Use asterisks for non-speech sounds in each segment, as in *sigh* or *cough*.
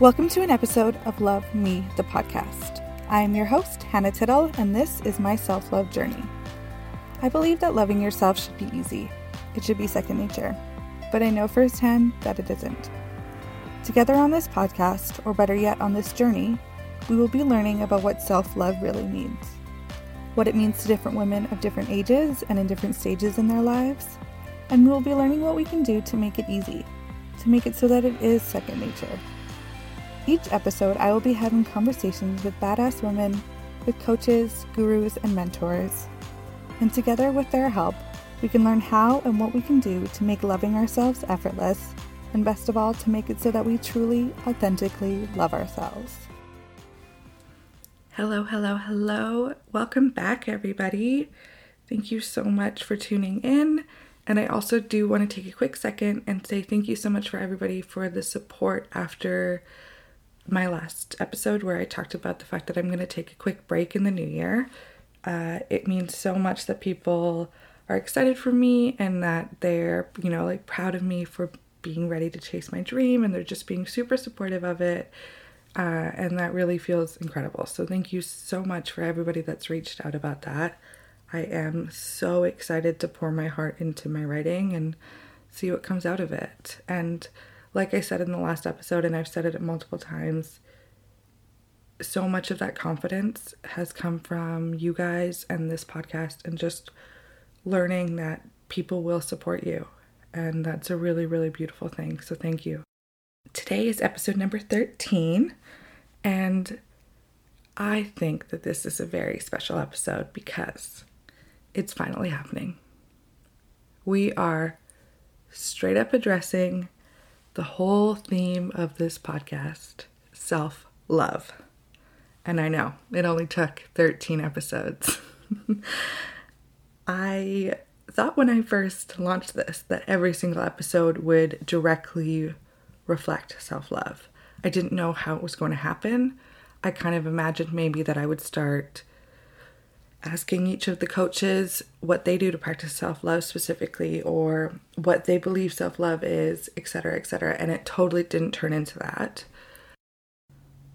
Welcome to an episode of Love Me, the podcast. I am your host, Hannah Tittle, and this is my self love journey. I believe that loving yourself should be easy, it should be second nature, but I know firsthand that it isn't. Together on this podcast, or better yet, on this journey, we will be learning about what self love really means, what it means to different women of different ages and in different stages in their lives, and we will be learning what we can do to make it easy, to make it so that it is second nature. Each episode, I will be having conversations with badass women, with coaches, gurus, and mentors. And together, with their help, we can learn how and what we can do to make loving ourselves effortless, and best of all, to make it so that we truly, authentically love ourselves. Hello, hello, hello. Welcome back, everybody. Thank you so much for tuning in. And I also do want to take a quick second and say thank you so much for everybody for the support after my last episode where I talked about the fact that I'm going to take a quick break in the new year. Uh, it means so much that people are excited for me and that they're, you know, like proud of me for being ready to chase my dream and they're just being super supportive of it. Uh, and that really feels incredible. So, thank you so much for everybody that's reached out about that. I am so excited to pour my heart into my writing and see what comes out of it. And like I said in the last episode, and I've said it multiple times, so much of that confidence has come from you guys and this podcast, and just learning that people will support you. And that's a really, really beautiful thing. So thank you. Today is episode number 13, and I think that this is a very special episode because it's finally happening. We are straight up addressing the whole theme of this podcast self love. And I know it only took 13 episodes. *laughs* I thought when I first launched this that every single episode would directly reflect self love. I didn't know how it was going to happen. I kind of imagined maybe that I would start asking each of the coaches what they do to practice self-love specifically or what they believe self-love is etc etc and it totally didn't turn into that.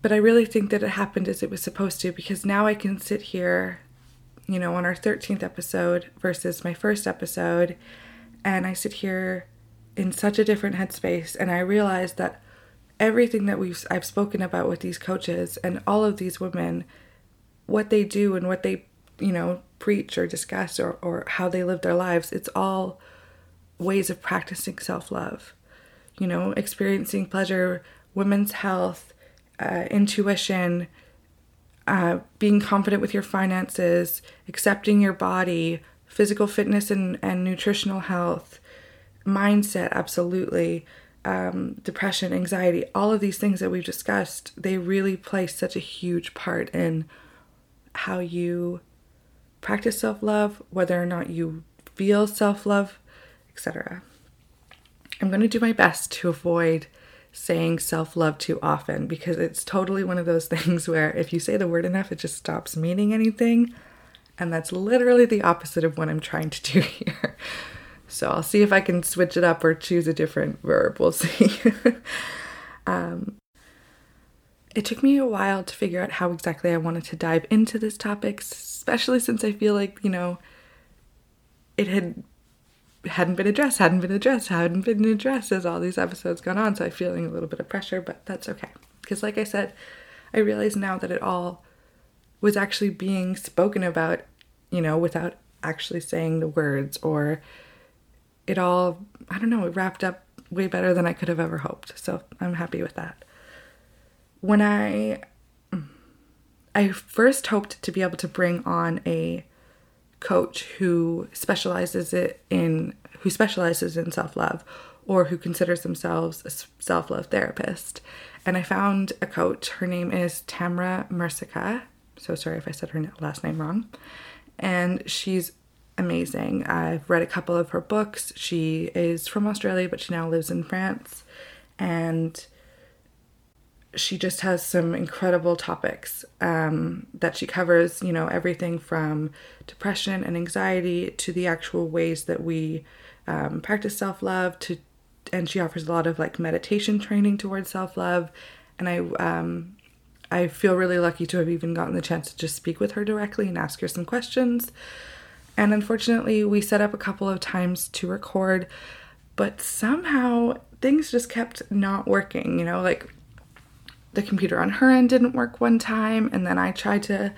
But i really think that it happened as it was supposed to because now i can sit here you know on our 13th episode versus my first episode and i sit here in such a different headspace. And i realize that everything that we've i've spoken about with these coaches and all of these women what they do and what they you know, preach or discuss or, or how they live their lives. It's all ways of practicing self love, you know, experiencing pleasure, women's health, uh, intuition, uh, being confident with your finances, accepting your body, physical fitness and, and nutritional health, mindset, absolutely. Um, depression, anxiety, all of these things that we've discussed, they really play such a huge part in how you practice self love, whether or not you feel self love, etc. I'm going to do my best to avoid saying self love too often because it's totally one of those *laughs* things where if you say the word enough, it just stops meaning anything. And that's literally the opposite of what I'm trying to do *laughs* here. So I'll see if I can switch it up or choose a different verb. We'll see. *laughs* um, it took me a while to figure out how exactly I wanted to dive into this topic, especially since I feel like, you know, it had hadn't been addressed, hadn't been addressed, hadn't been addressed as all these episodes gone on. So I'm feeling a little bit of pressure, but that's okay. Because like I said, I realize now that it all was actually being spoken about, you know, without actually saying the words or it all, I don't know, it wrapped up way better than I could have ever hoped. So I'm happy with that when I I first hoped to be able to bring on a coach who specializes it in who specializes in self-love or who considers themselves a self-love therapist. And I found a coach. Her name is Tamra Mercieca. So sorry if I said her last name wrong. And she's amazing. I've read a couple of her books. She is from Australia, but she now lives in France. And she just has some incredible topics um, that she covers, you know, everything from depression and anxiety to the actual ways that we um, practice self love, to, and she offers a lot of like meditation training towards self love And I um, I feel really lucky to have even gotten the chance to just speak with her directly and ask her some questions. And unfortunately, we set up a couple of times to record, but somehow things just kept not working. You know, like the computer on her end didn't work one time, and then I tried to,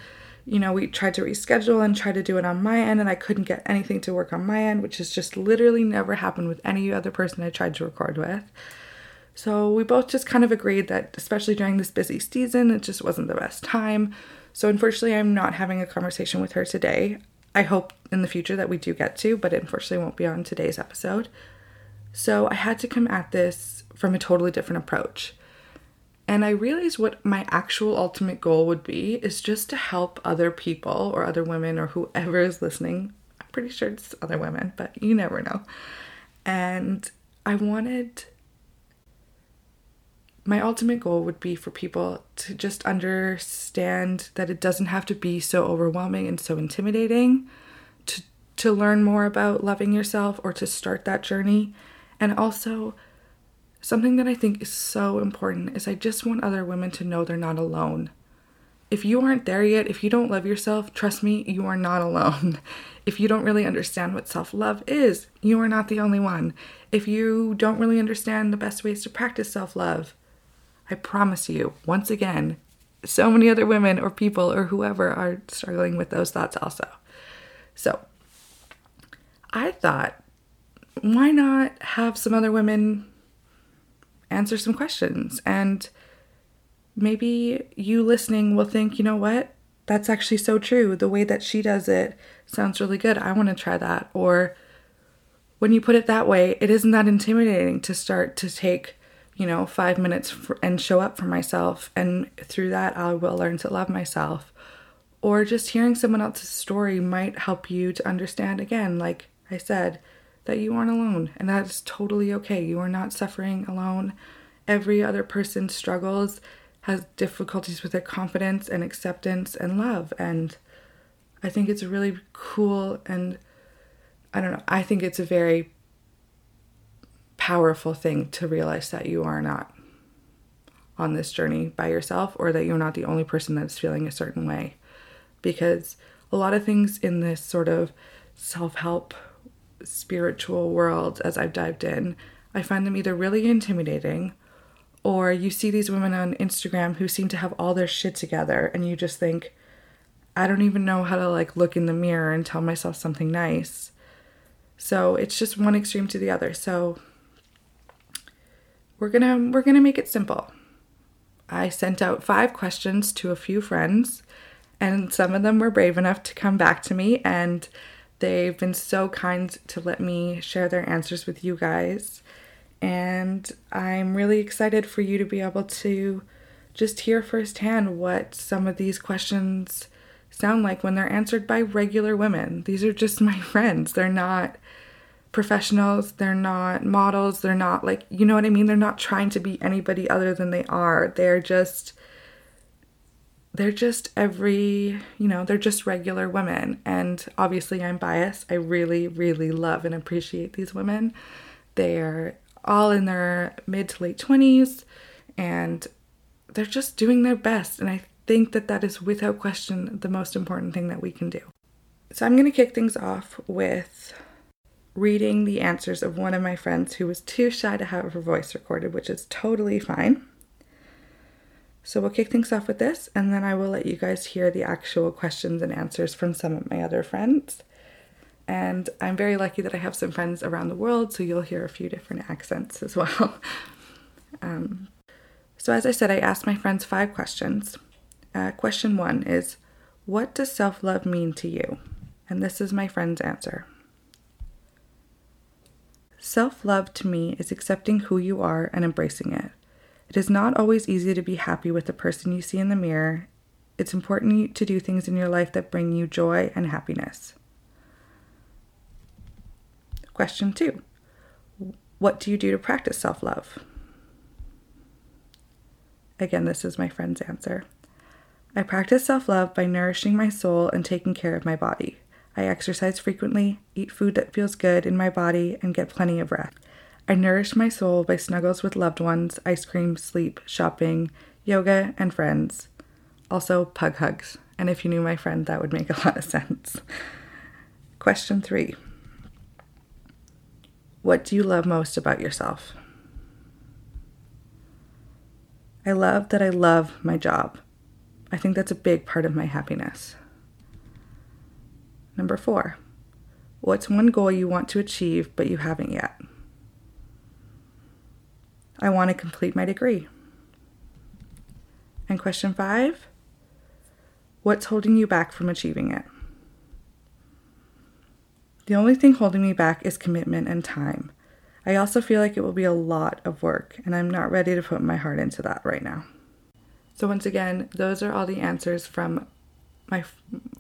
you know, we tried to reschedule and try to do it on my end, and I couldn't get anything to work on my end, which has just literally never happened with any other person I tried to record with. So we both just kind of agreed that, especially during this busy season, it just wasn't the best time. So unfortunately, I'm not having a conversation with her today. I hope in the future that we do get to, but unfortunately won't be on today's episode. So I had to come at this from a totally different approach. And I realized what my actual ultimate goal would be is just to help other people or other women or whoever is listening. I'm pretty sure it's other women, but you never know. And I wanted my ultimate goal would be for people to just understand that it doesn't have to be so overwhelming and so intimidating to to learn more about loving yourself or to start that journey and also Something that I think is so important is I just want other women to know they're not alone. If you aren't there yet, if you don't love yourself, trust me, you are not alone. *laughs* If you don't really understand what self love is, you are not the only one. If you don't really understand the best ways to practice self love, I promise you, once again, so many other women or people or whoever are struggling with those thoughts also. So, I thought, why not have some other women answer some questions. And maybe you listening will think, you know what? That's actually so true. The way that she does it sounds really good. I want to try that. Or when you put it that way, it isn't that intimidating to start to take, you know, five minutes for, and show up for myself. And through that, I will learn to love myself. Or just hearing someone else's story might help you to understand again, like I said, that you aren't alone and that is totally okay. You are not suffering alone. Every other person struggles, has difficulties with their confidence and acceptance and love. And I think it's really cool and I don't know, I think it's a very powerful thing to realize that you are not on this journey by yourself or that you're not the only person that's feeling a certain way. Because a lot of things in this sort of self help spiritual world as I've dived in, I find them either really intimidating or you see these women on Instagram who seem to have all their shit together and you just think, I don't even know how to like look in the mirror and tell myself something nice. So it's just one extreme to the other. So we're to we're to make it simple. I sent out 5 questions to a few friends and some of them were brave enough to come back to me and They've been so kind to let me share their answers with you guys. And I'm really excited for you to be able to just hear firsthand what some of these questions sound like when they're answered by regular women. These are just *laughs* my friends. They're not professionals, they're not models, they're not like, you know what I mean? They're not trying to be anybody other than they are. They're just they're just every, you know, they're just regular women. And obviously, I'm biased. I really, really love and appreciate these women. They're all in their mid to late 20s and they're just doing their best. And I think that that is without question the most important thing that we can do. So, I'm going to kick things off with reading the answers of one of my friends who was too shy to have her voice recorded, which is totally fine. So we'll kick things off with this, and then I will let you guys hear the actual questions and answers from some of my other friends. And I'm very lucky that I have some friends around the world, so you'll hear a few different accents as *laughs* well. um, so, as I said, I asked my friends five questions. Uh, question one is What does self love mean to you? And this is my friend's answer. Self love to me is accepting who you are and embracing it. It is not always easy to be happy with the person you see in the mirror. It's important to do things in your life that bring you joy and happiness. Question two What do you do to practice self love? Again, this is my friend's answer. I practice self love by nourishing my soul and taking care of my body. I exercise frequently, eat food that feels good in my body, and get plenty of rest. I nourish my soul by snuggles with loved ones, ice cream, sleep, shopping, yoga, and friends. Also, pug hugs. And if you knew my friend, that would make a lot of sense. Question three What do you love most about yourself? I love that I love my job. I think that's a big part of my happiness. Number four, what's one goal you want to achieve but you haven't yet? I want to complete my degree. And question five, what's holding you back from achieving it? The only thing holding me back is commitment and time. I also feel like it will be a lot of work, and I'm not ready to put my heart into that right now. So once again, those are all the answers from my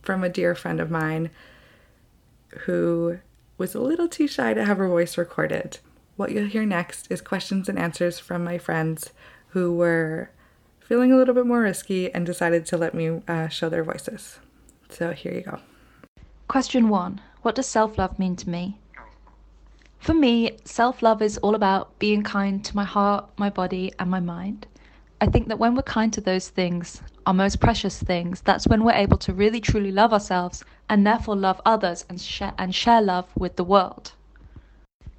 from a dear friend of mine who was a little too shy to have her voice recorded. What you'll hear next is questions and answers from my friends who were feeling a little bit more risky and decided to let me uh, show their voices. So here you go. Question one What does self love mean to me? For me, self love is all about being kind to my heart, my body, and my mind. I think that when we're kind to those things, our most precious things, that's when we're able to really truly love ourselves and therefore love others and share, and share love with the world.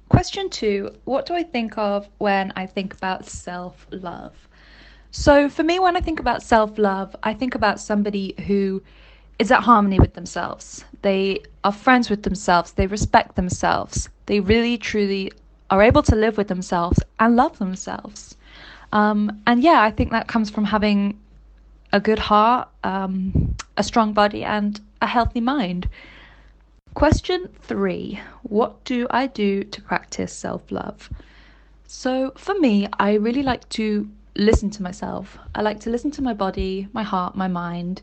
Question two What do I think of when I think about self love? So, for me, when I think about self love, I think about somebody who is at harmony with themselves. They are friends with themselves. They respect themselves. They really, truly are able to live with themselves and love themselves. Um, and yeah, I think that comes from having a good heart, um, a strong body, and a healthy mind. Question three What do I do to practice self love? So, for me, I really like to listen to myself. I like to listen to my body, my heart, my mind,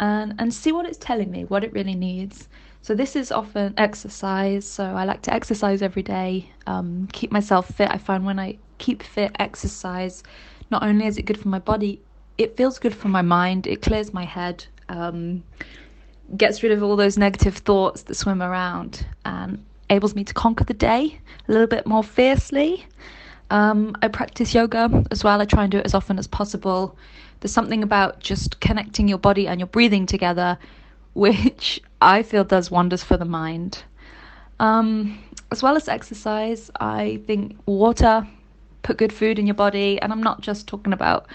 and, and see what it's telling me, what it really needs. So, this is often exercise. So, I like to exercise every day, um, keep myself fit. I find when I keep fit, exercise, not only is it good for my body, it feels good for my mind, it clears my head, um, gets rid of all those negative thoughts that swim around, and enables me to conquer the day a little bit more fiercely. Um, I practice yoga as well. I try and do it as often as possible. There's something about just connecting your body and your breathing together, which *laughs* I feel does wonders for the mind. Um, as well as exercise, I think water put good food in your body. And I'm not just talking about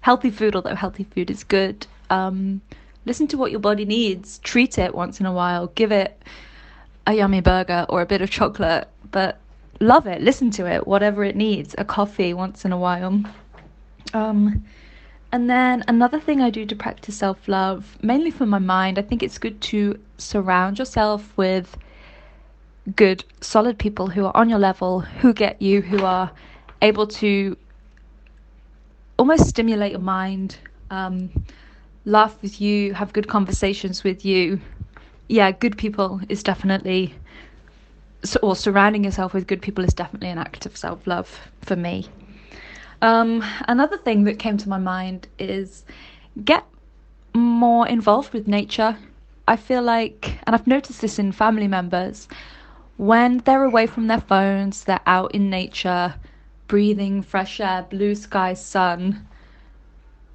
healthy food, although healthy food is good. Um, listen to what your body needs, treat it once in a while, give it a yummy burger or a bit of chocolate, but love it, listen to it, whatever it needs, a coffee once in a while. Um, and then another thing I do to practice self love, mainly for my mind, I think it's good to surround yourself with good, solid people who are on your level, who get you, who are able to almost stimulate your mind, um, laugh with you, have good conversations with you. Yeah, good people is definitely, or surrounding yourself with good people is definitely an act of self love for me. Um, another thing that came to my mind is get more involved with nature. I feel like, and I've noticed this in family members, when they're away from their phones, they're out in nature, breathing fresh air, blue sky, sun.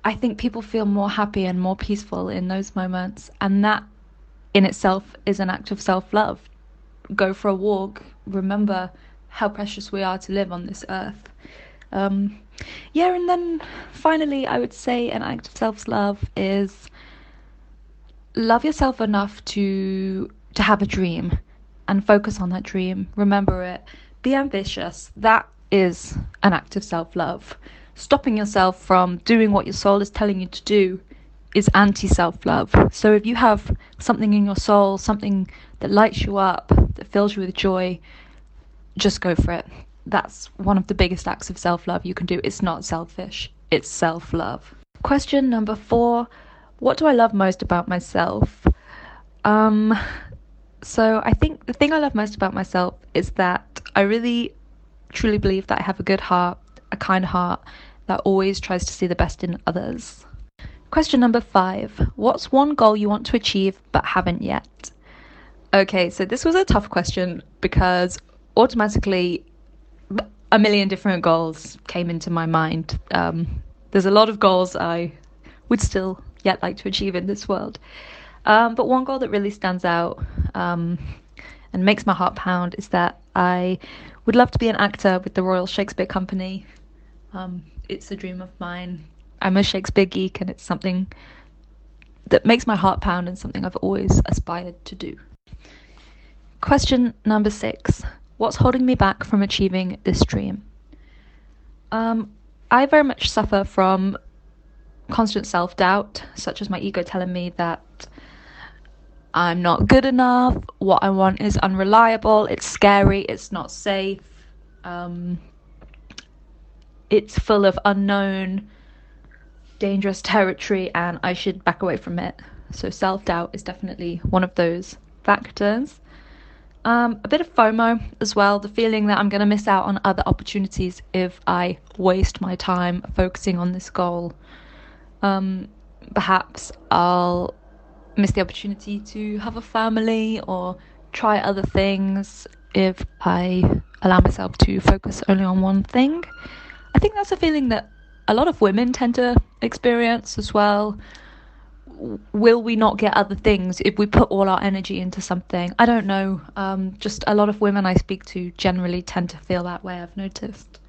I think people feel more happy and more peaceful in those moments. And that in itself is an act of self love. Go for a walk, remember how precious we are to live on this earth. Um, yeah, and then finally, I would say an act of self love is love yourself enough to to have a dream and focus on that dream. Remember it. Be ambitious. That is an act of self love. Stopping yourself from doing what your soul is telling you to do is anti self love. So if you have something in your soul, something that lights you up, that fills you with joy, just go for it. That's one of the biggest acts of self love you can do. It's not selfish, it's self love. Question number four What do I love most about myself? Um, so I think the thing I love most about myself is that I really truly believe that I have a good heart, a kind heart that always tries to see the best in others. Question number five What's one goal you want to achieve but haven't yet? Okay, so this was a tough question because automatically a million different goals came into my mind. Um, there's a lot of goals I would still yet like to achieve in this world. Um, but one goal that really stands out um, and makes my heart pound is that I would love to be an actor with the Royal Shakespeare Company. Um, it's a dream of mine. I'm a Shakespeare geek, and it's something that makes my heart pound and something I've always aspired to do. Question number six What's holding me back from achieving this dream? Um, I very much suffer from constant self doubt, such as my ego telling me that I'm not good enough, what I want is unreliable, it's scary, it's not safe, um, it's full of unknown, dangerous territory, and I should back away from it. So, self doubt is definitely one of those factors. Um, a bit of FOMO as well, the feeling that I'm going to miss out on other opportunities if I waste my time focusing on this goal. Um, perhaps I'll miss the opportunity to have a family or try other things if I allow myself to focus only on one thing. I think that's a feeling that a lot of women tend to experience as well will we not get other things if we put all our energy into something? I don't know. Um, just a lot of women I speak to generally tend to feel that way, I've noticed.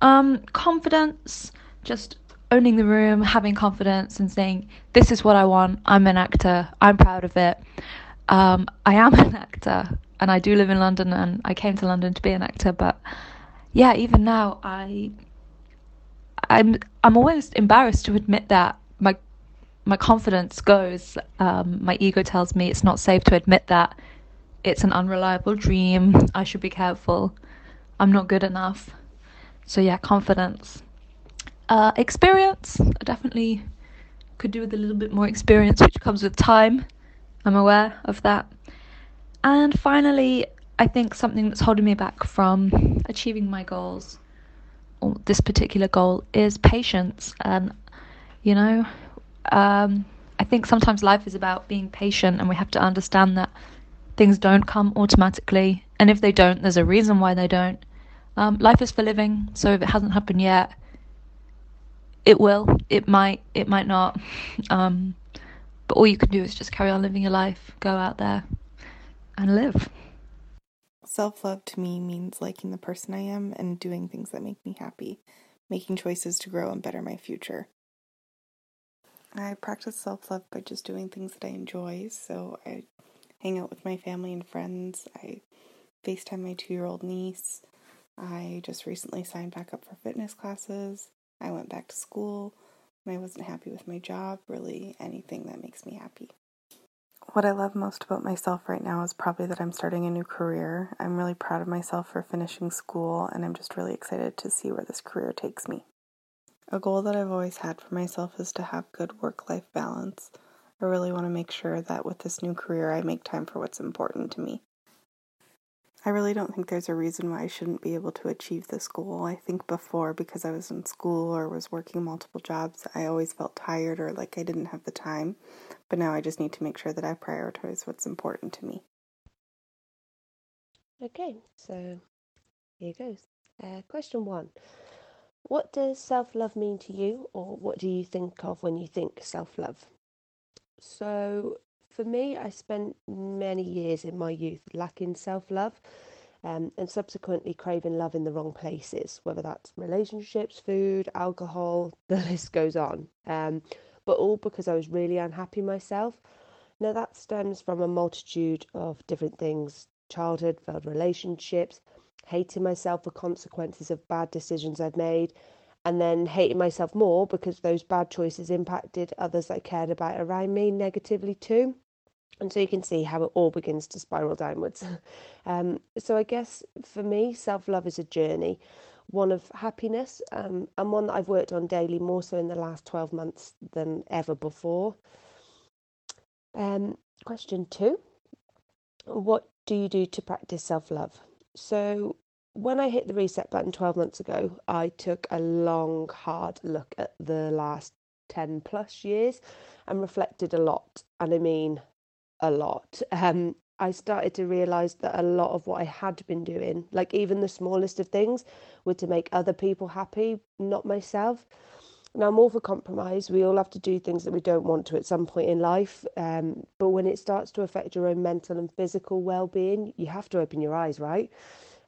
Um, confidence, just owning the room, having confidence, and saying, This is what I want. I'm an actor. I'm proud of it. Um, I am an actor, and I do live in London, and I came to London to be an actor. But yeah, even now, I. I'm I'm always embarrassed to admit that my my confidence goes. Um, my ego tells me it's not safe to admit that it's an unreliable dream. I should be careful. I'm not good enough. So, yeah, confidence. Uh, experience. I definitely could do with a little bit more experience, which comes with time. I'm aware of that. And finally, I think something that's holding me back from achieving my goals, or this particular goal, is patience. And, you know, um, I think sometimes life is about being patient, and we have to understand that things don't come automatically. And if they don't, there's a reason why they don't. Um, life is for living, so if it hasn't happened yet, it will. It might. It might not. *laughs* Um, but all you can do is just carry on living your life. Go out there and live. Self love to me means liking the person I am and doing things that make me happy, making choices to grow and better my future. I practice self love by just doing things that I enjoy. So I hang out with my family and friends. I FaceTime my two year old niece. I just recently signed back up for fitness classes. I went back to school. I wasn't happy with my job, really anything that makes me happy. What I love most about myself right now is probably that I'm starting a new career. I'm really proud of myself for finishing school, and I'm just really excited to see where this career takes me. A goal that I've always had for myself is to have good work life balance. I really want to make sure that with this new career, I make time for what's important to me. I really don't think there's a reason why I shouldn't be able to achieve this goal. I think before, because I was in school or was working multiple jobs, I always felt tired or like I didn't have the time. But now I just need to make sure that I prioritize what's important to me. Okay, so here goes. Uh, question one what does self love mean to you, or what do you think of when you think self love? So, for me, I spent many years in my youth lacking self love um, and subsequently craving love in the wrong places, whether that's relationships, food, alcohol, *laughs* the list goes on. Um, but all because I was really unhappy myself. Now, that stems from a multitude of different things childhood, failed relationships, hating myself for consequences of bad decisions I've made, and then hating myself more because those bad choices impacted others I cared about around me negatively too. And so you can see how it all begins to spiral downwards. *laughs* um, so I guess for me, self love is a journey, one of happiness, um, and one that I've worked on daily more so in the last 12 months than ever before. Um, question two What do you do to practice self love? So, when I hit the reset button 12 months ago, I took a long, hard look at the last 10 plus years and reflected a lot. And I mean, a lot. Um, I started to realize that a lot of what I had been doing, like even the smallest of things, were to make other people happy, not myself. Now, I'm all for compromise. We all have to do things that we don't want to at some point in life. Um, but when it starts to affect your own mental and physical well being, you have to open your eyes, right?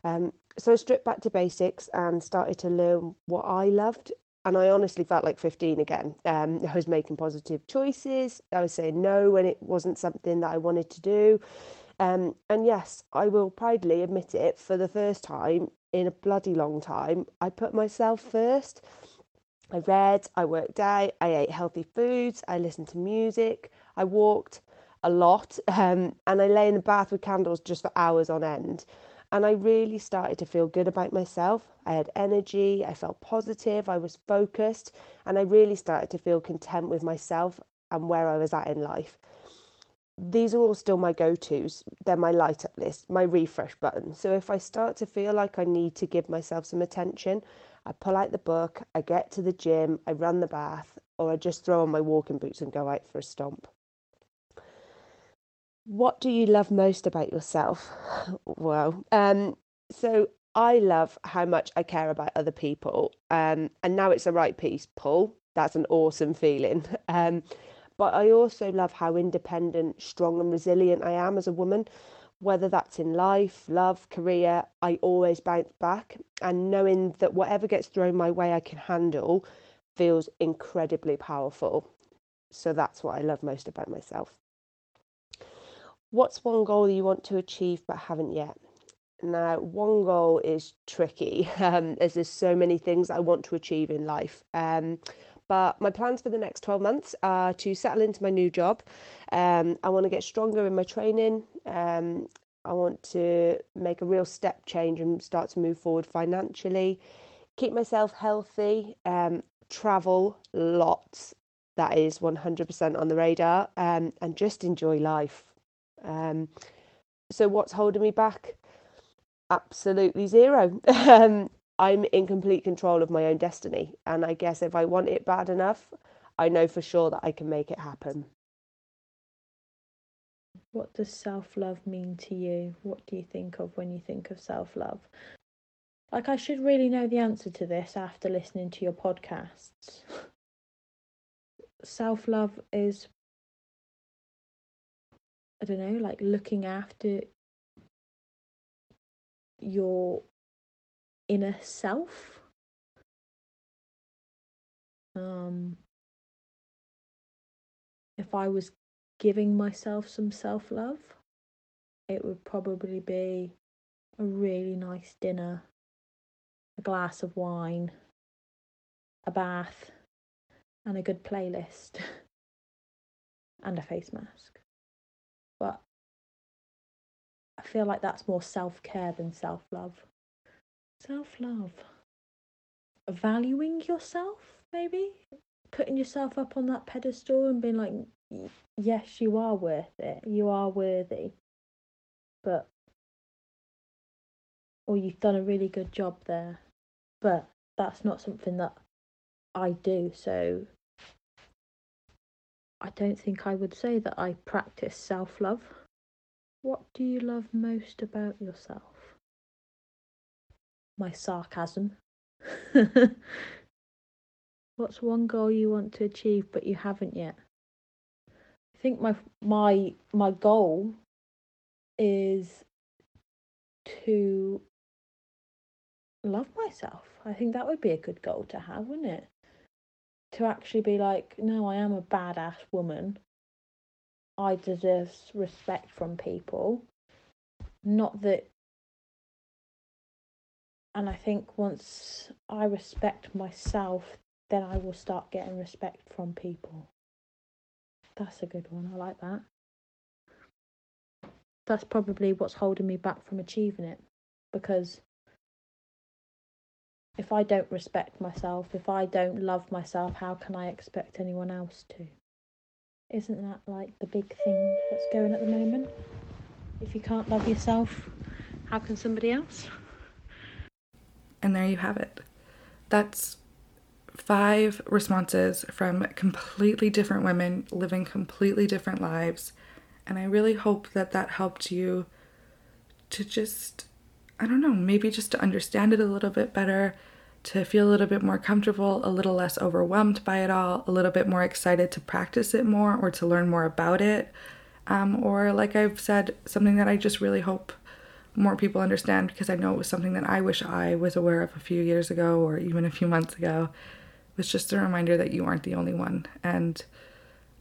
Um, so I stripped back to basics and started to learn what I loved. And I honestly felt like 15 again. Um, I was making positive choices. I was saying no when it wasn't something that I wanted to do. Um, and yes, I will proudly admit it for the first time in a bloody long time, I put myself first. I read, I worked out, I ate healthy foods, I listened to music, I walked a lot, *laughs* um, and I lay in the bath with candles just for hours on end. And I really started to feel good about myself. I had energy, I felt positive, I was focused, and I really started to feel content with myself and where I was at in life. These are all still my go tos. They're my light up list, my refresh button. So if I start to feel like I need to give myself some attention, I pull out the book, I get to the gym, I run the bath, or I just throw on my walking boots and go out for a stomp. What do you love most about yourself? *sighs* well, um, so I love how much I care about other people. Um, and now it's the right piece, Paul. That's an awesome feeling. *laughs* Um, but I also love how independent, strong, and resilient I am as a woman. Whether that's in life, love, career, I always bounce back. And knowing that whatever gets thrown my way, I can handle feels incredibly powerful. So that's what I love most about myself. What's one goal you want to achieve but haven't yet? Now, one goal is tricky *laughs* um, as there's so many things I want to achieve in life. Um, but my plans for the next 12 months are to settle into my new job. Um, I want to get stronger in my training. Um, I want to make a real step change and start to move forward financially, keep myself healthy, um, travel lots. That is 100% on the radar, um, and just enjoy life. Um, so, what's holding me back? Absolutely zero. *laughs* um, I'm in complete control of my own destiny. And I guess if I want it bad enough, I know for sure that I can make it happen. What does self love mean to you? What do you think of when you think of self love? Like, I should really know the answer to this after listening to your podcasts. *laughs* self love is I don't know, like looking after your inner self. Um, if I was giving myself some self love, it would probably be a really nice dinner, a glass of wine, a bath, and a good playlist, *laughs* and a face mask. Feel like that's more self care than self love. Self love. Valuing yourself, maybe? Putting yourself up on that pedestal and being like, yes, you are worth it. You are worthy. But, or you've done a really good job there. But that's not something that I do. So I don't think I would say that I practice self love. What do you love most about yourself? My sarcasm. *laughs* What's one goal you want to achieve but you haven't yet? I think my my my goal is to love myself. I think that would be a good goal to have, wouldn't it? to actually be like, no, I am a badass woman. I deserve respect from people. Not that. And I think once I respect myself, then I will start getting respect from people. That's a good one. I like that. That's probably what's holding me back from achieving it because if I don't respect myself, if I don't love myself, how can I expect anyone else to? Isn't that like the big thing that's going at the moment? If you can't love yourself, how can somebody else? And there you have it. That's five responses from completely different women living completely different lives And I really hope that that helped you to just, I don't know, maybe just to understand it a little bit better, to feel a little bit more comfortable, a little less overwhelmed by it all, a little bit more excited to practice it more or to learn more about it. Um, or, like I've said, something that I just really hope more people understand because I know it was something that I wish I was aware of a few years ago or even a few months ago. It was just a reminder that you aren't the only one. And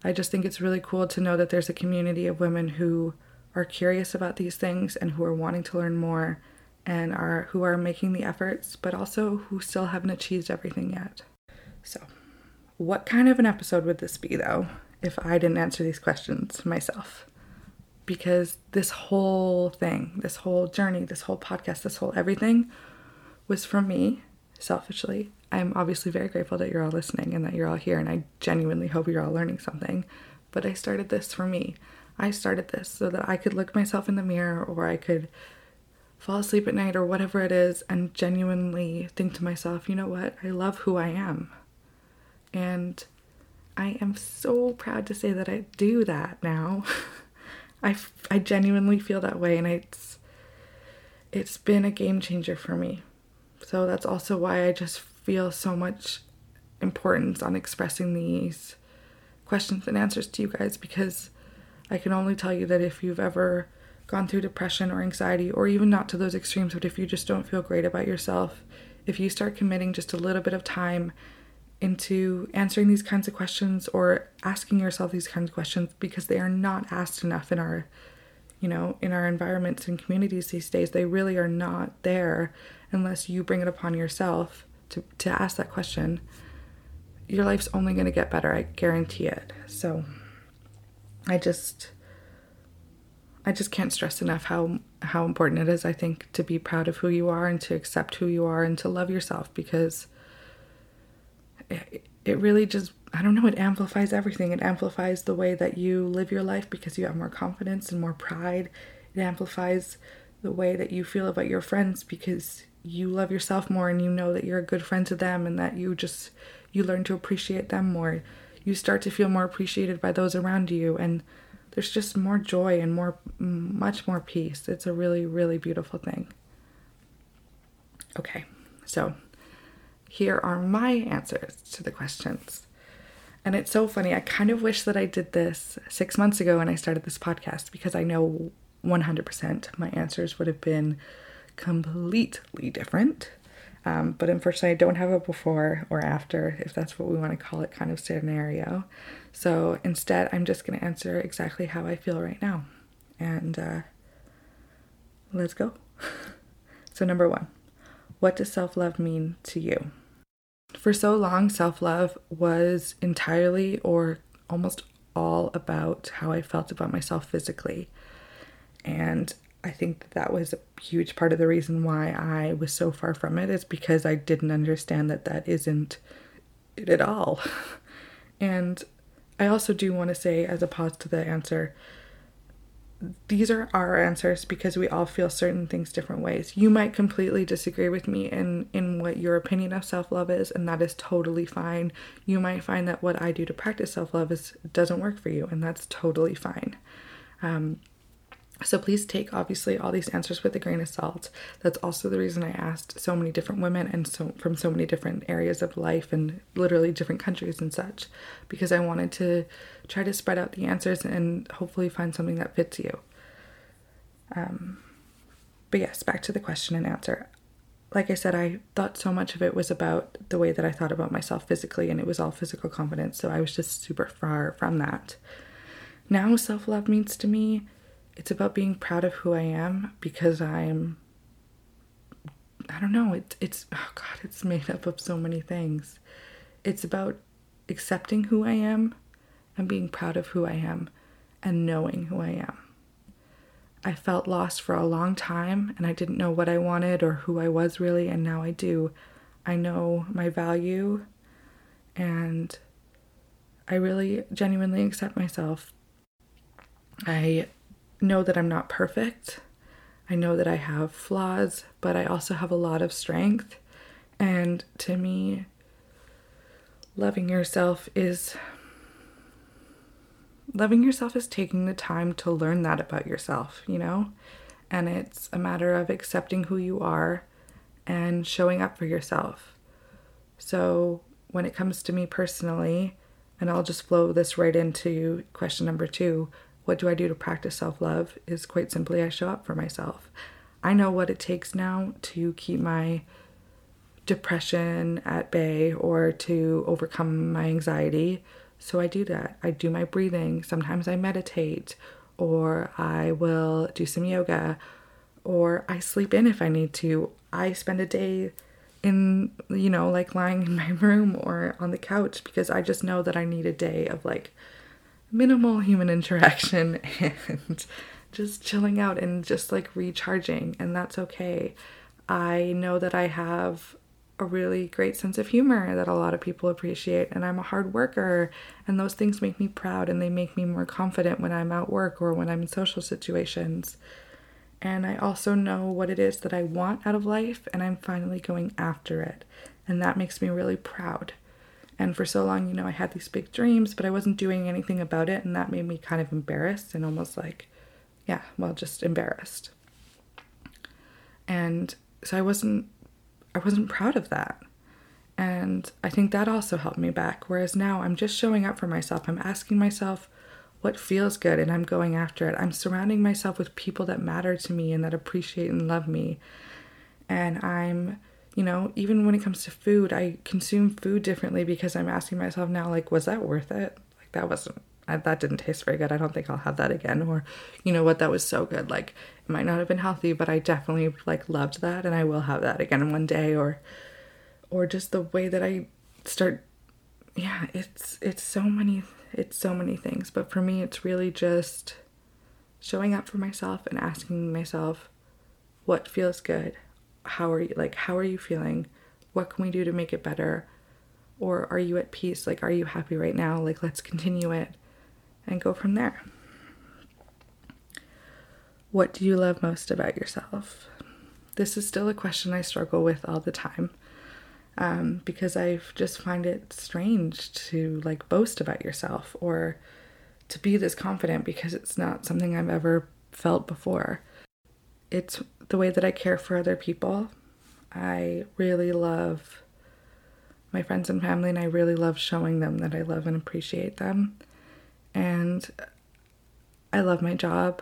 I just think it's really cool to know that there's a community of women who are curious about these things and who are wanting to learn more and are who are making the efforts, but also who still haven't achieved everything yet. So, what kind of an episode would this be though if I didn't answer these questions myself? Because this whole thing, this whole journey, this whole podcast, this whole everything was from me selfishly. I'm obviously very grateful that you're all listening and that you're all here, and I genuinely hope you're all learning something. But I started this for me. I started this so that I could look myself in the mirror or I could fall asleep at night or whatever it is and genuinely think to myself, you know what? I love who I am. And I am so proud to say that I do that now. *laughs* I, I genuinely feel that way and it's it's been a game changer for me. So that's also why I just feel so much importance on expressing these questions and answers to you guys because I can only tell you that if you've ever gone through depression or anxiety, or even not to those extremes, but if you just don't feel great about yourself, if you start committing just a little bit of time into answering these kinds of questions or asking yourself these kinds of questions because they are not asked enough in our you know in our environments and communities these days they really are not there unless you bring it upon yourself to, to ask that question. Your life's only going to get better i guarantee it. So I just I just can't stress enough how how important it is I think to be proud of who you are and to accept who you are and to love yourself because it, it really just I don't know it amplifies everything. It amplifies the way that you live your life because you have more confidence and more pride. It amplifies the way that you feel about your friends because you love yourself more and you know that you're a good friend to them and that you just you learn to appreciate them more. You start to feel more appreciated by those around you and there's just more joy and more much more peace. It's a really really beautiful thing. Okay so here are my answers to the questions. And it's so funny i kind of wish that i did this six months ago when i started this podcast because i know 100% my answers would have been completely different um, but unfortunately, I don't have a before or after, if that's what we want to call it, kind of scenario. So instead, I'm just going to answer exactly how I feel right now. And uh, let's go. *laughs* so, number one, what does self love mean to you? For so long, self love was entirely or almost all about how I felt about myself physically. And I think that, that was a huge part of the reason why I was so far from it is because I didn't understand that that isn't it at all. *laughs* and I also do want to say, as a pause to the answer, these are our answers because we all feel certain things different ways. You might completely disagree with me in in what your opinion of self-love is and that is totally fine. You might find that what I do to practice self-love is doesn't work for you and that's totally fine. Um, so please take obviously all these answers with a grain of salt. That's also the reason I asked so many different women and so from so many different areas of life and literally different countries and such because I wanted to try to spread out the answers and hopefully find something that fits you. Um, but yes, back to the question and answer. Like I said, I thought so much of it was about the way that I thought about myself physically, and it was all physical confidence. So I was just super far from that. Now, self love means to me it's about being proud of who I am because I'm I don't know, it's it's oh god, it's made up of so many things. It's about accepting who I am and being proud of who I am and knowing who I am. I felt lost for a long time and I didn't know what I wanted or who I was really, and now I do. I know my value and I really genuinely accept myself. I know that I'm not perfect. I know that I have flaws, but I also have a lot of strength. And to me, loving yourself is loving yourself is taking the time to learn that about yourself, you know? And it's a matter of accepting who you are and showing up for yourself. So, when it comes to me personally, and I'll just flow this right into question number two what do I do to practice self love? Is quite simply I show up for myself. I know what it takes now to keep my depression at bay or to overcome my anxiety. So I do that. I do my breathing. Sometimes I meditate or I will do some yoga or I sleep in if I need to. I spend a day in, you know, like lying in my *laughs* room or on the couch because I just know that I need a day of like minimal human interaction *laughs* and just chilling out and just like recharging, and that's okay. I know that I have a really great sense of humor that a lot of people appreciate, and I'm a hard worker, and those things make me proud and they make me more confident when I'm at work or when I'm in social situations. And I also know what it is that I want out of life, and I'm finally going after it, and that makes me really proud. And for so long, you know, I had these big dreams, but I wasn't doing anything about it, and that made me kind of embarrassed and almost like, yeah, well, just embarrassed. And so I wasn't I wasn't proud of that. And I think that also helped me back. Whereas now I'm just showing up for myself. I'm asking myself what feels good and I'm going after it. I'm surrounding myself with people that matter to me and that appreciate and love me. And I'm, you know, even when it comes to food, I consume food differently because I'm asking myself now, like, was that worth it? Like, that wasn't, I, that didn't taste very good. I don't think I'll have that again. Or, you know what, that was so good. Like, it might not have been healthy, but I definitely like loved that and I will have that again one day or or just the way that I start yeah, it's it's so many it's so many things, but for me it's really just showing up for myself and asking myself what feels good? How are you like how are you feeling? What can we do to make it better? Or are you at peace? Like are you happy right now? Like let's continue it and go from there. What do you love most about yourself? This is still a question I struggle with all the time um, because I just find it strange to like boast about yourself or to be this confident because it's not something I've ever felt before. It's the way that I care for other people. I really love my friends and family, and I really love showing them that I love and appreciate them. And I love my job.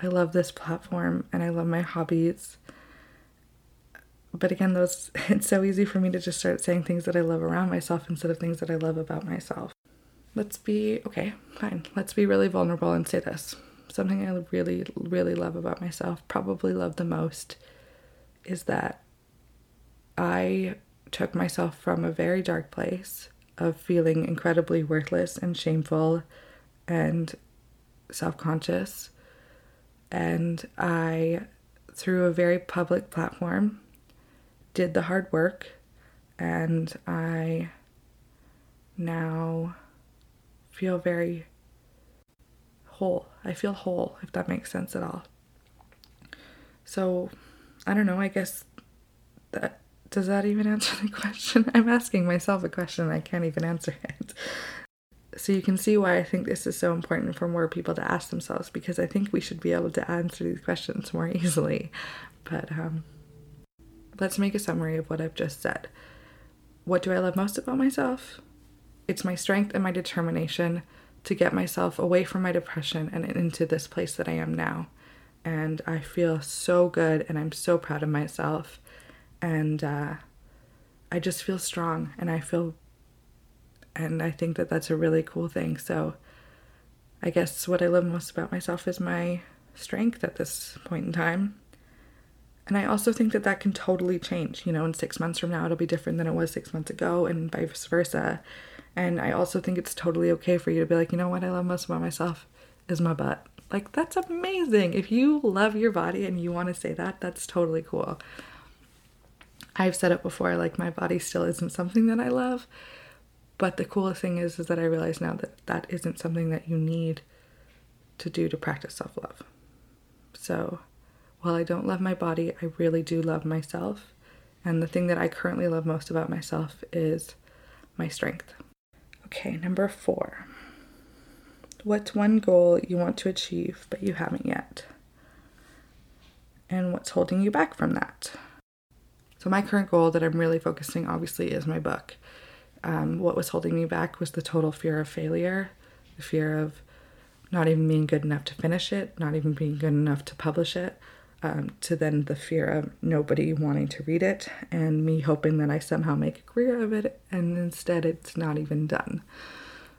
I love this platform and I love my hobbies. But again, those *laughs* it's so easy for me to just start saying things that I love around myself instead of things that I love about myself. Let's be okay, fine. Let's be really vulnerable and say this. Something I really, really love about myself, probably love the most, is that I took myself from a very dark place of feeling incredibly worthless and shameful and self conscious and I, through a very public platform, did the hard work, and I now feel very whole. I feel whole, if that makes sense at all. So, I don't know, I guess that does that even answer the *laughs* question? I'm asking myself a question, I can't even answer it. So you can see why I think this is so important for more people to ask themselves because I think we should be able to answer these questions more *laughs* easily. But um, let's make a summary of what I've just said. What do I love most about myself? It's my strength and my determination to get myself away from my depression and into this place that I am now. And I feel so good and I'm so proud of myself. And uh, I just feel strong and I feel and I think that that's a really cool thing. So I guess what I love most about myself is my strength at this point in time. And I also think that that can totally change. You know, in six months from now, it'll be different than it was six months ago, and vice versa. And I also think it's totally okay for you to be like, you know what I love most about myself is my butt. Like, that's amazing. If you love your body and you want to say that, that's totally cool. I've said it before, like, my body still isn't something that I love, but the coolest thing is, is that I realize now that that isn't something that you need to do to practice self love. So, while I don't love my body, I really do love myself. And the thing that I currently love most about myself is my strength. Okay, number four. What's one goal you want to achieve but you haven't yet? And what's holding you back from that? So, my current goal that I'm really focusing obviously is my book. Um, what was holding me back was the total fear of failure, the fear of not even being good enough to finish it, not even being good enough to publish it, um, to then the fear of nobody wanting to read it, and me hoping that I somehow make a career of it, and instead it's not even done.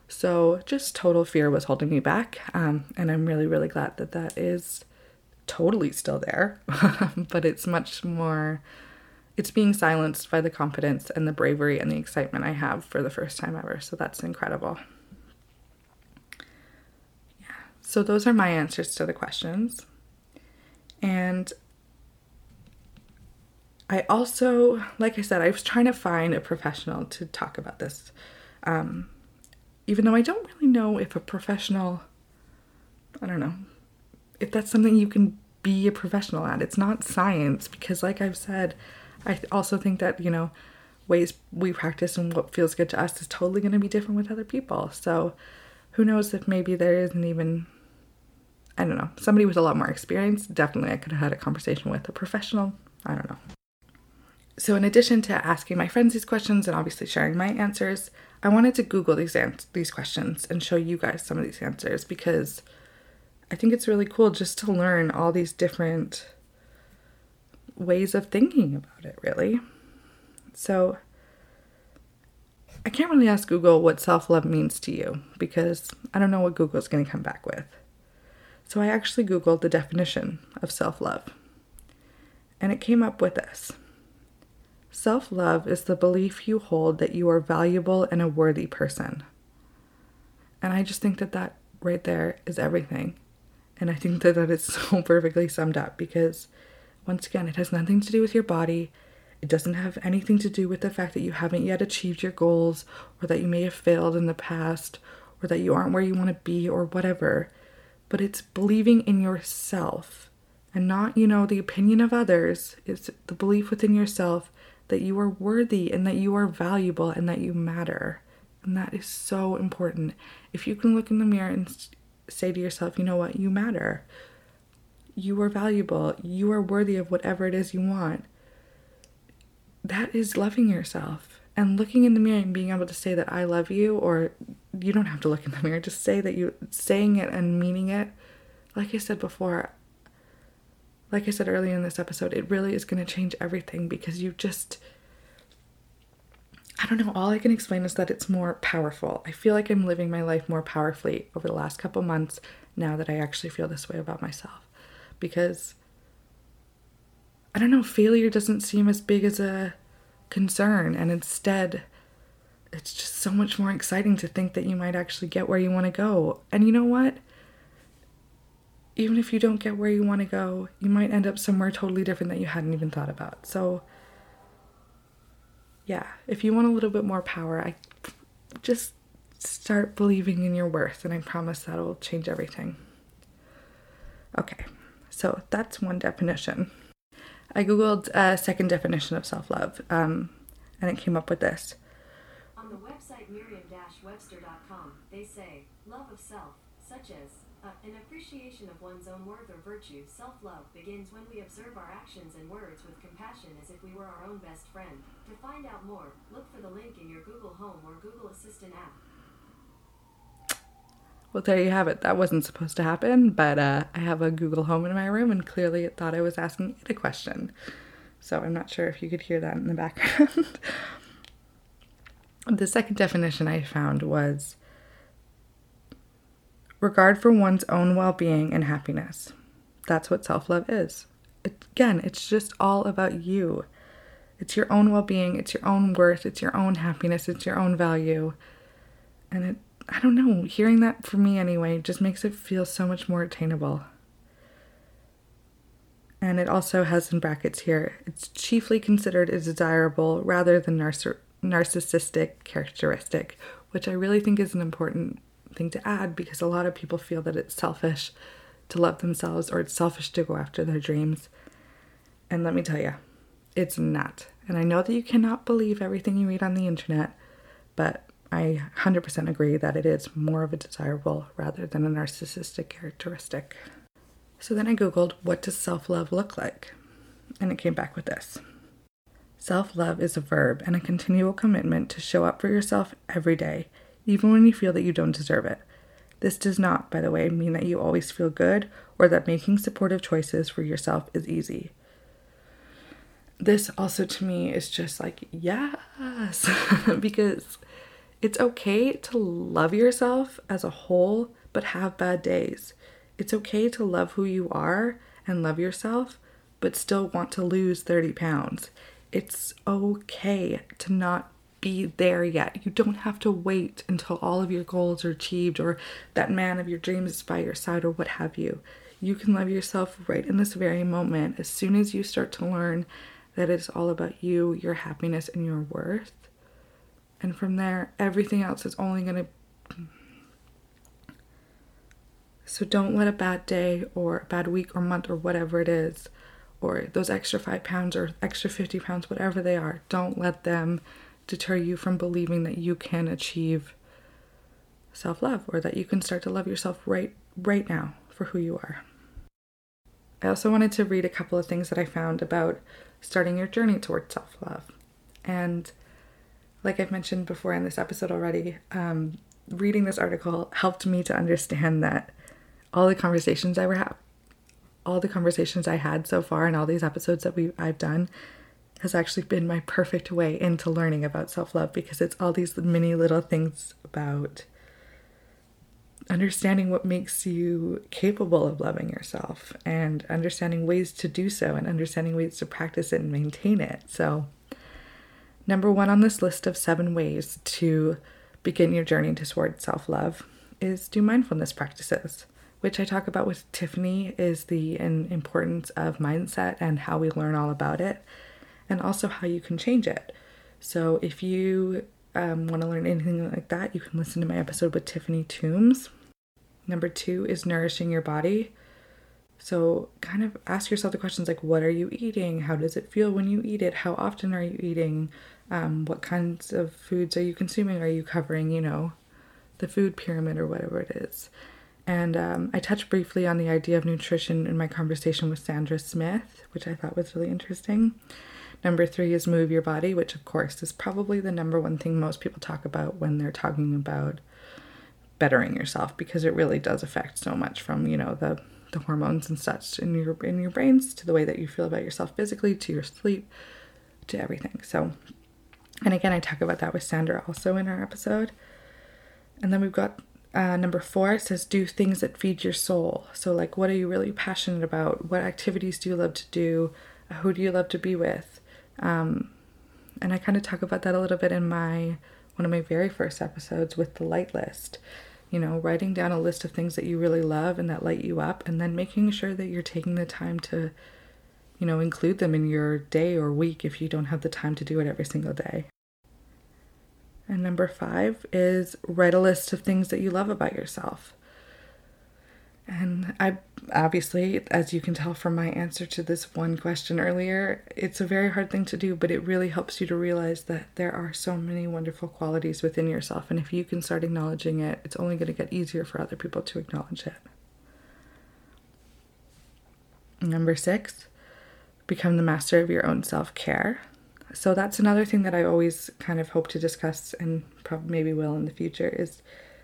So, just total fear was holding me back, um, and I'm really, really glad that that is totally still there, *laughs* but it's much more. It's being silenced by the confidence and the bravery and the excitement I have for the first time ever. So that's incredible. Yeah. So, those are my answers to the questions. And I also, like I said, I was trying to find a professional to talk about this. Um, even though I don't really know if a professional, I don't know, if that's something you can be a professional at. It's not science because, like I've said, I also think that, you know, ways we practice and what feels good to us is totally going to be different with other people. So, who knows if maybe there isn't even I don't know, somebody with a lot more experience, definitely I could have had a conversation with a professional. I don't know. So, in addition to asking my friends these questions and obviously sharing my answers, I wanted to Google these ans- these questions and show you guys some of these answers because I think it's really cool just to learn all these different ways of thinking about it, really. So, I can't really ask Google what self love means to you because I don't know what Google's going to come back with. So I actually Googled the definition of self love, and it came up with this Self love is the belief you hold that you are valuable and a worthy person. And I just think that that right there is everything. And I think that that is *laughs* so perfectly summed up because, once again, it has nothing to do with your body. It doesn't have anything to do with the fact that you haven't yet achieved your goals or that you may have failed in the past or that you aren't where you want to be or whatever but it's believing in yourself and not, you know, the opinion of others. It's the belief within yourself that you are worthy and that you are valuable and that you matter. And that is so important. If you can look in the mirror and say to yourself, you know what, you matter. You are valuable. You are worthy of whatever it is you want. That is loving yourself and looking in the mirror and being able to say that I love you, or you don't have to look in the mirror, just say that you saying it and meaning it. Like I said before, like I said earlier in this episode, it really is going to change everything because you just. I don't know, all I can explain is that it's more powerful. I feel like I'm living my life more powerfully over the last couple months now that I actually feel this way about myself. Because I don't know, failure doesn't seem as big as a concern and instead it's just so much more exciting to think that you might actually get where you want to go. And you know what? Even if you don't get where you want to go, you might end up somewhere totally different that you hadn't even thought about. So yeah, if you want a little bit more power, I just start believing in your worth and I promise that'll change everything. Okay. So that's one definition. I googled a second definition of self love, um, and it came up with this. Merriam-webster.com, they say love of self, such as uh, an appreciation of one's own worth or virtue. Self love begins when we observe our actions and words with compassion as if we were our own best friend. To find out more, look for the link in your Google Home or Google Assistant app. Well, there you have it. That wasn't supposed to happen, but uh, I have a Google Home in my room, and clearly it thought I was asking it a question. So I'm not sure if you could hear that in the background. *laughs* the second definition I found was regard for one's own well being and happiness. That's what self love is. It, again, it's just all about you. It's your own well being, it's your own worth, it's your own happiness, it's your own value. And it I don't know, hearing that for me anyway just makes it feel so much more attainable. And it also has in brackets here it's chiefly considered a desirable rather than narciss- narcissistic characteristic, which I really think is an important thing to add because a lot of people feel that it's selfish to love themselves or it's selfish to go after their dreams. And let me tell you, it's not. And I know that you cannot believe everything you read on the internet, but I 100% agree that it is more of a desirable rather than a narcissistic characteristic. So then I Googled, what does self love look like? And it came back with this Self love is a verb and a continual commitment to show up for yourself every day, even when you feel that you don't deserve it. This does not, by the way, mean that you always feel good or that making supportive choices for yourself is easy. This also to me is just like, yes, *laughs* because it's okay to love yourself as a whole, but have bad days. It's okay to love who you are and love yourself, but still want to lose 30 pounds. It's okay to not be there yet. You don't have to wait until all of your goals are achieved or that man of your dreams is by your side or what have you. You can love yourself right in this very moment as soon as you start to learn that it's all about you, your happiness, and your worth. And from there, everything else is only going to. So don't let a bad day or a bad week or month or whatever it is, or those extra five pounds or extra 50 pounds, whatever they are, don't let them deter you from believing that you can achieve self love or that you can start to love yourself right right now for who you are. I also wanted to read a couple of things that I found about starting your journey towards self love. And like I've mentioned before in this episode already, um, reading this article helped me to understand that all the conversations I were ha- all the conversations I had so far and all these episodes that we I've done has actually been my perfect way into learning about self love because it's all these mini little things about understanding what makes you capable of loving yourself and understanding ways to do so and understanding ways to practice it and maintain it. So, number one on this list of seven ways to begin your journey towards self love is do mindfulness practices, which I talk about with Tiffany, is the importance of mindset and how we learn all about it, and also how you can change it. So, if you um, want to learn anything like that, you can listen to my episode with Tiffany Toombs. Number two is nourishing your body. So, kind of ask yourself the questions like, what are you eating? How does it feel when you eat it? How often are you eating? Um, what kinds of foods are you consuming? Are you covering, you know, the food pyramid or whatever it is? And um, I touched briefly on the idea of nutrition in my conversation with Sandra Smith, which I thought was really interesting. Number three is move your body, which, of course, is probably the number one thing most people talk about when they're talking about bettering yourself because it really does affect so much from you know the the hormones and such in your in your brains to the way that you feel about yourself physically to your sleep to everything so and again i talk about that with sandra also in our episode and then we've got uh, number four says do things that feed your soul. So like what are you really passionate about? What activities do you love to do? Who do you love to be with? Um, and i kind of talk about that a little bit in my one of my very first episodes with the light list. You know, writing down a list of things that you really love and that light you up, and then making sure that you're taking the time to, you know, include them in your day or week if you don't have the time to do it every single day. And number five is write a list of things that you love about yourself. And I obviously, as you can tell from my answer to this one question earlier, it's a very hard thing to do, but it really helps you to realize that there are so many wonderful qualities within yourself. And if you can start acknowledging it, it's only going to get easier for other people to acknowledge it. Number six, become the master of your own self care. So that's another thing that I always kind of hope to discuss and probably maybe will in the future is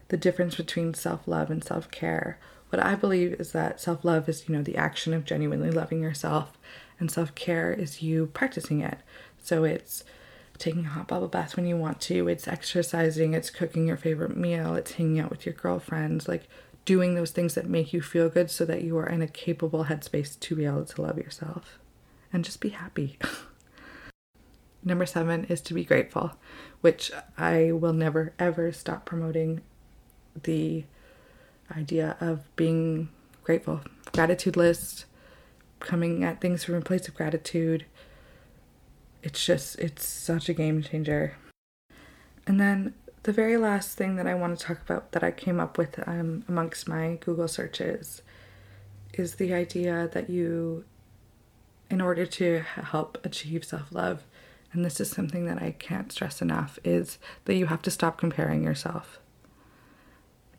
the difference between self love and self care what I believe is that self love is, you know, the action of genuinely loving yourself, and self care is you practicing it. So it's taking a hot bubble bath when you want to, it's exercising, it's cooking your favorite meal, it's hanging out with your girlfriends, like doing those things that make you feel good so that you are in a capable headspace to be able to love yourself and just be happy. *laughs* Number seven is to be grateful, which I will never ever stop promoting the idea of being grateful. Gratitude list, coming at things from a place of gratitude. It's just, it's such a game changer. And then the very last thing that I want to talk about that I came up with um, amongst my Google searches is the idea that you, in order to help achieve self love, and this is something that I can't stress enough, is that you have to stop comparing yourself.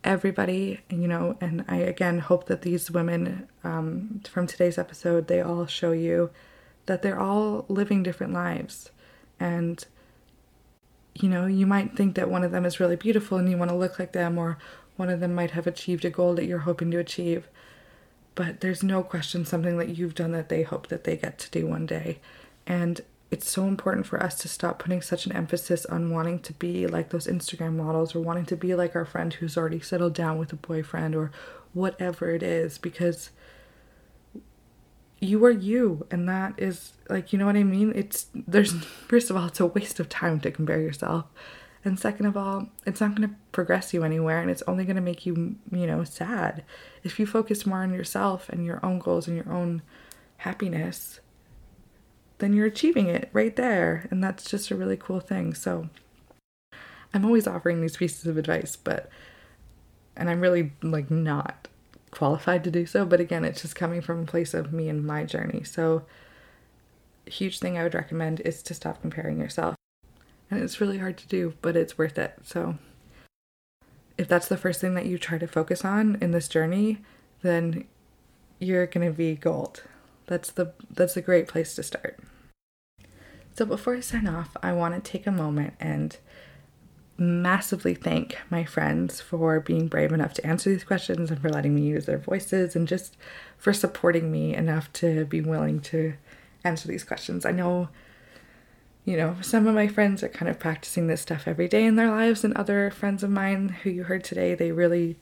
Everybody, you know, and I again hope that these women um, from today's episode, they all show you that they're all living different lives. And, you know, you might think that one of them is really beautiful and you want to look like them, or one of them might have achieved a goal that you're hoping to achieve. But there's no question something that you've done that they hope that they get to do one day. And it's so important for us to stop putting such an emphasis on wanting to be like those Instagram models or wanting to be like our friend who's already settled down with a boyfriend or whatever it is because you are you and that is like you know what I mean? It's there's *laughs* first of all it's a waste of time to compare yourself. And second of all it's not going to progress you anywhere and it's only going to make you you know sad. If you focus more on yourself and your own goals and your own happiness then you're achieving it right there. And that's just a really cool thing. So I'm always offering these pieces of advice, but, and I'm really like not qualified to do so. But again, it's just coming from a place of me and my journey. So, huge thing I would recommend is to stop comparing yourself. And it's really hard to do, but it's worth it. So, if that's the first thing that you try to focus on in this journey, then you're going to be gold. That's the that's a great place to start. So before I sign off, I want to take a moment and massively thank my friends for being brave enough to answer these questions and for letting me use their voices and just for supporting me enough to be willing to answer these questions. I know you know, some of my friends are kind of practicing this stuff every day in their lives, and other friends of mine who you heard today, they really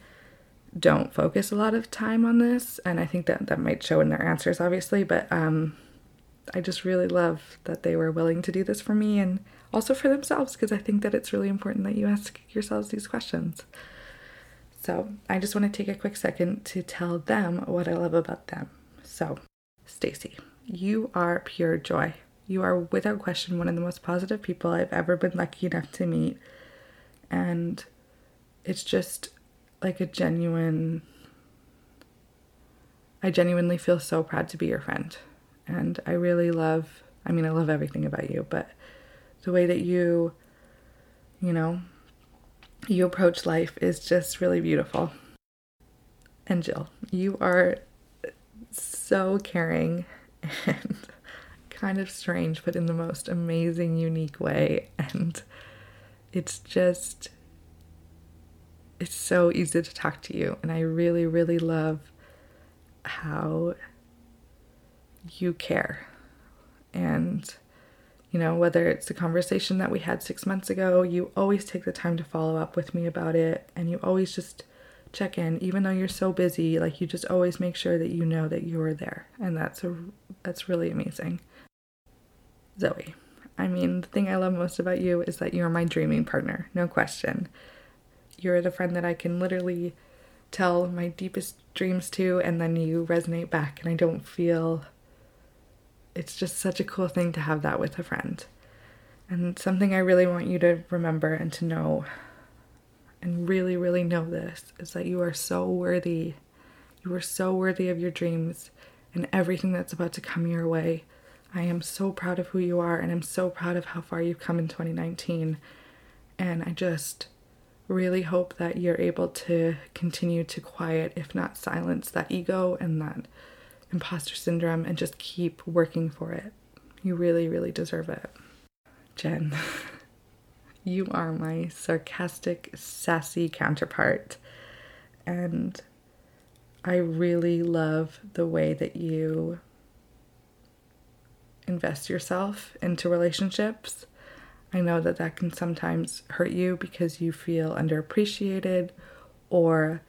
don't focus a lot of time on this. And I think that that might show in their answers, obviously, but um, I just really love that they were willing to do this for me and also for themselves because I think that it's really important that you ask yourselves these questions. So, I just want to take a quick second to tell them what I love about them. So, Stacy, you are pure joy. You are without question one of the most positive people I've ever been lucky enough to meet. And it's just like a genuine I genuinely feel so proud to be your friend. And I really love, I mean, I love everything about you, but the way that you, you know, you approach life is just really beautiful. And Jill, you are so caring and *laughs* kind of strange, but in the most amazing, unique way. And it's just, it's so easy to talk to you. And I really, really love how you care. And, you know, whether it's the conversation that we had six months ago, you always take the time to follow up with me about it. And you always just check in, even though you're so busy, like you just always make sure that you know that you're there. And that's a, that's really amazing. Zoe, I mean, the thing I love most about you is that you're my dreaming partner, no question. You're the friend that I can literally tell my deepest dreams to, and then you resonate back, and I don't feel it's just such a cool thing to have that with a friend. And something I really want you to remember and to know, and really, really know this, is that you are so worthy. You are so worthy of your dreams and everything that's about to come your way. I am so proud of who you are, and I'm so proud of how far you've come in 2019. And I just really hope that you're able to continue to quiet, if not silence, that ego and that imposter syndrome and just keep working for it. You really, really deserve it. Jen, *laughs* you are my sarcastic, sassy counterpart. And I really love the way that you invest yourself into relationships. I know that that can sometimes hurt you because you feel underappreciated or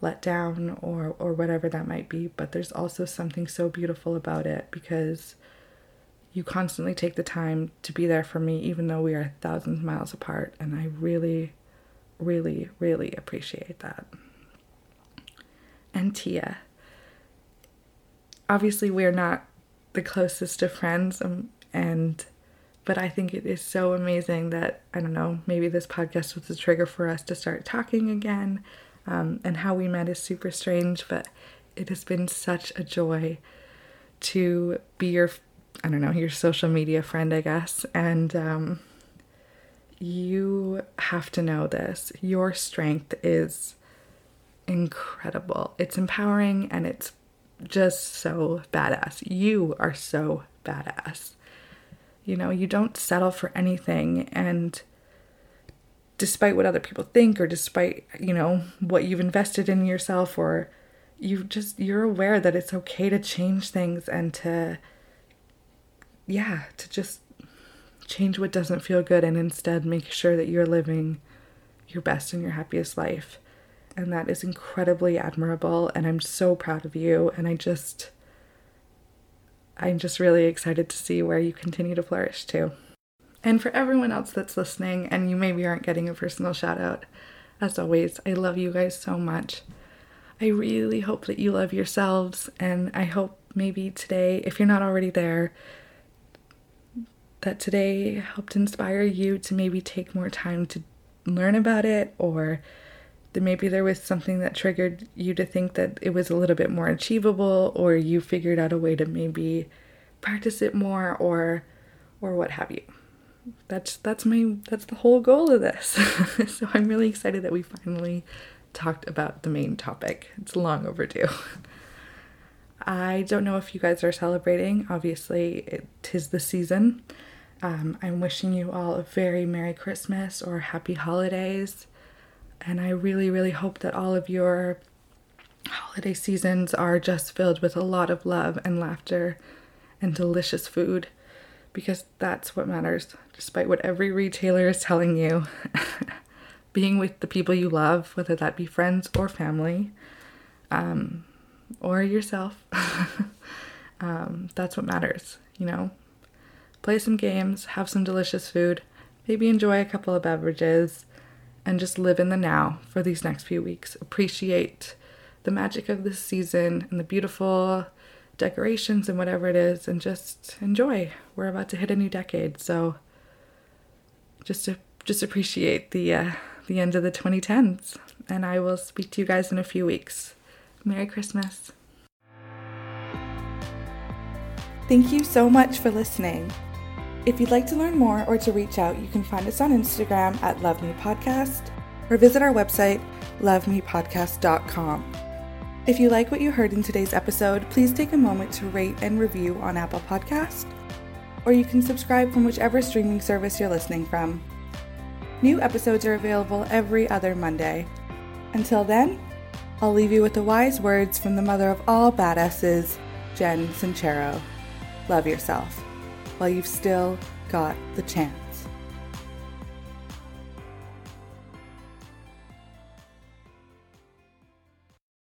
let down or or whatever that might be but there's also something so beautiful about it because you constantly take the time to be there for me even though we are thousands of miles apart and I really really really appreciate that. And Tia obviously we're not the closest of friends um, and but I think it is so amazing that I don't know maybe this podcast was a trigger for us to start talking again um, and how we met is super strange, but it has been such a joy to be your I don't know, your social media friend, I guess. And um, you have to know this. Your strength is incredible. It's empowering and it's just so badass. You are so badass. You know, you don't settle for anything. And despite what other people think, or despite, you know, what you've invested in yourself, or you just, you're aware that it's okay to change things and to, yeah, to just change what doesn't feel good and instead make sure that you're living your best and your happiest life. And that is incredibly admirable. And I'm so proud of you. And I just, I'm just really excited to see where you continue to flourish too. And for everyone else that's listening and you maybe aren't getting a personal shout out, as always, I love you guys so much. I really hope that you love yourselves, and I hope maybe today, if you're not already there, that today helped inspire you to maybe take more time to learn about it, or maybe there was something that triggered you to think that it was a little bit more achievable, or you figured out a way to maybe practice it more, or or what have you that's that's my that's the whole goal of this. *laughs* so I'm really excited that we finally talked about the main topic. It's long overdue. I don't know if you guys are celebrating. Obviously, it is the season. Um, I'm wishing you all a very Merry Christmas or Happy Holidays. And I really, really hope that all of your holiday seasons are just filled with a lot of love and laughter and delicious food because that's what matters, despite what every retailer is telling you. *laughs* Being with the people you love, whether that be friends or family, um, or yourself, *laughs* um, that's what matters, you know? Play some games, have some delicious food, maybe enjoy a couple of beverages, and just live in the now for these next few weeks. Appreciate the magic of this season and the beautiful decorations and whatever it is and just enjoy. We're about to hit a new decade, so just to just appreciate the uh, the end of the 2010s. And I will speak to you guys in a few weeks. Merry Christmas. Thank you so much for listening. If you'd like to learn more or to reach out, you can find us on Instagram at Love Me Podcast or visit our website, lovemepodcast.com. If you like what you heard in today's episode, please take a moment to rate and review on Apple Podcast, or you can subscribe from whichever streaming service you're listening from. New episodes are available every other Monday. Until then, I'll leave you with the wise words from the mother of all badasses, Jen Sincero. Love yourself while you've still got the chance.